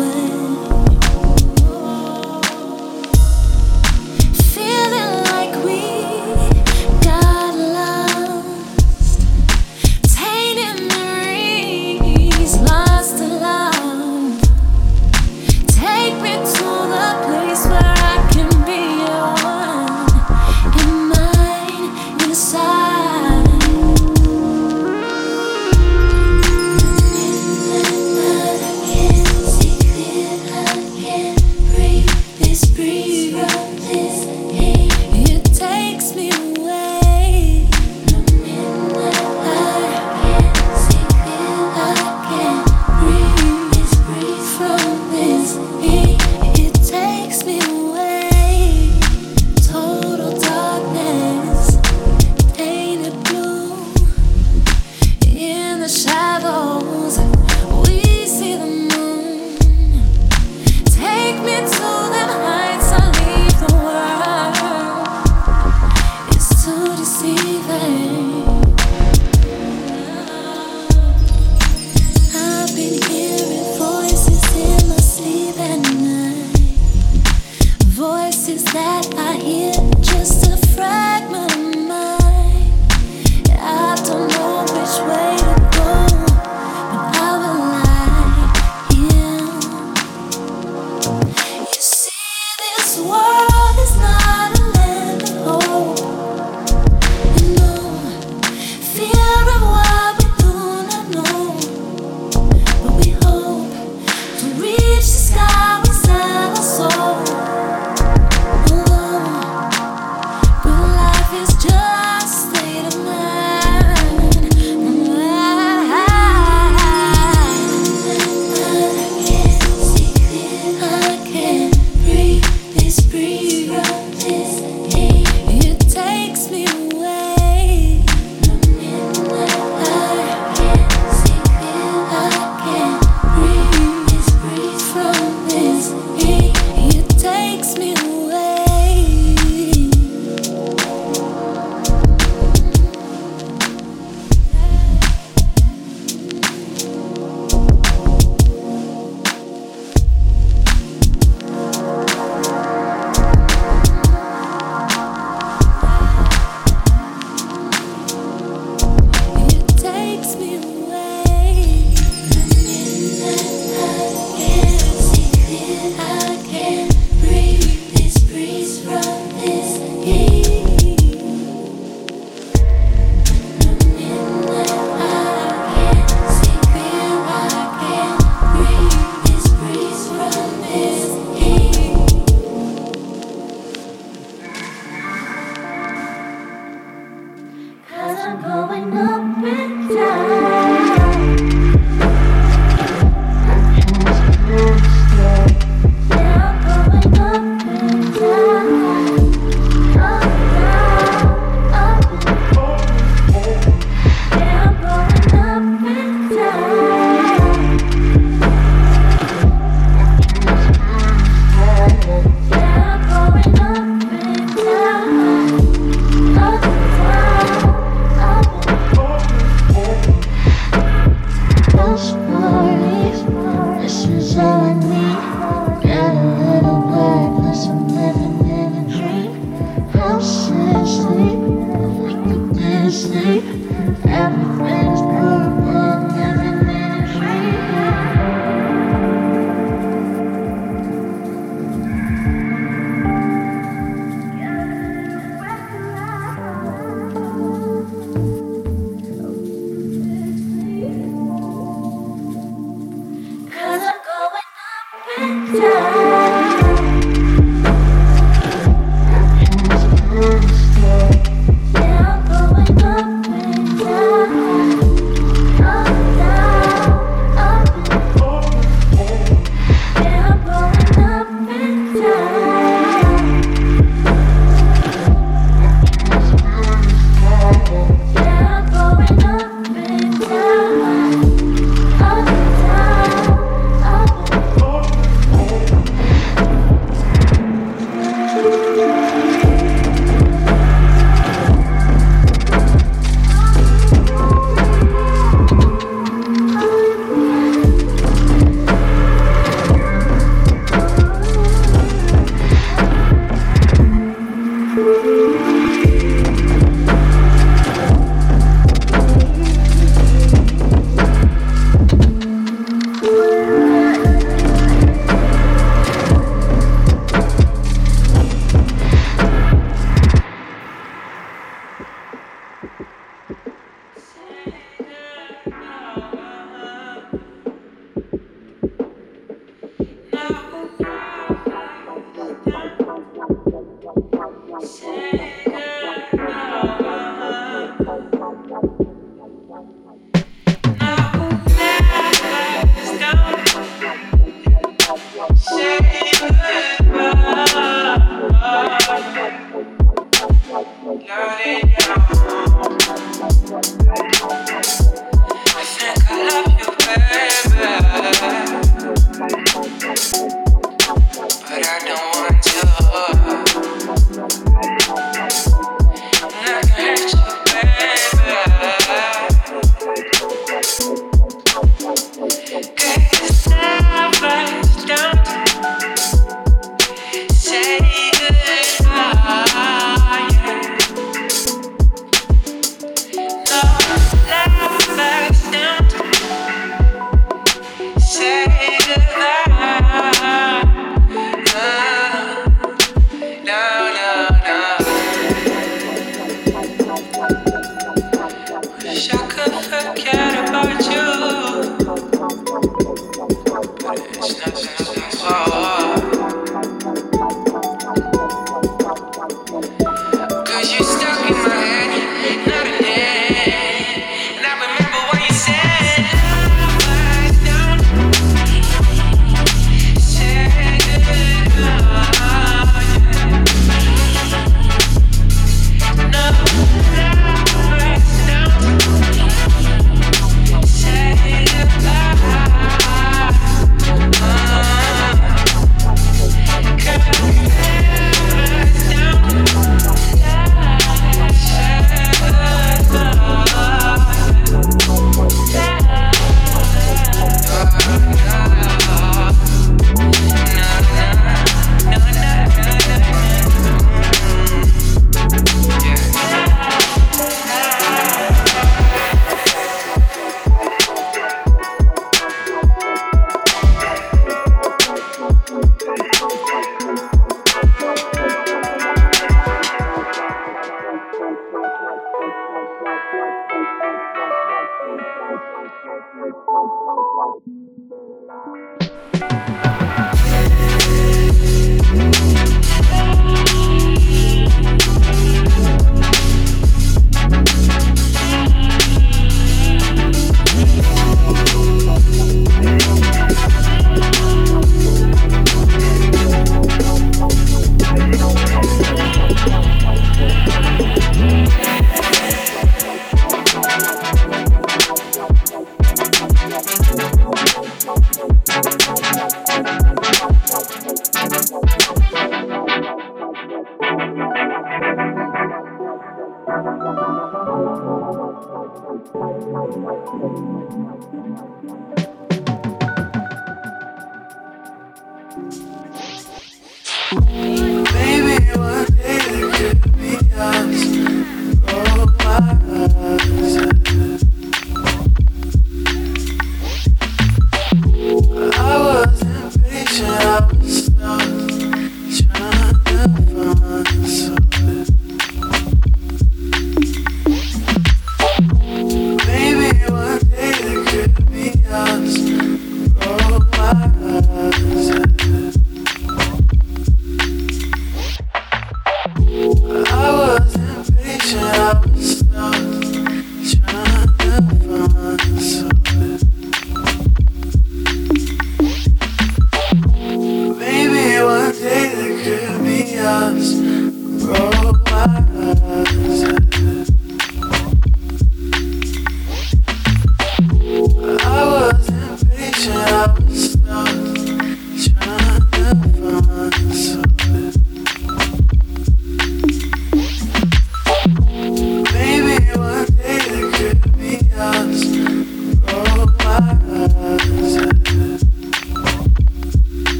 way.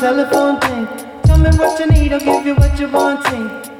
telephone thing. Tell me what you need, I'll give you what you want. wanting.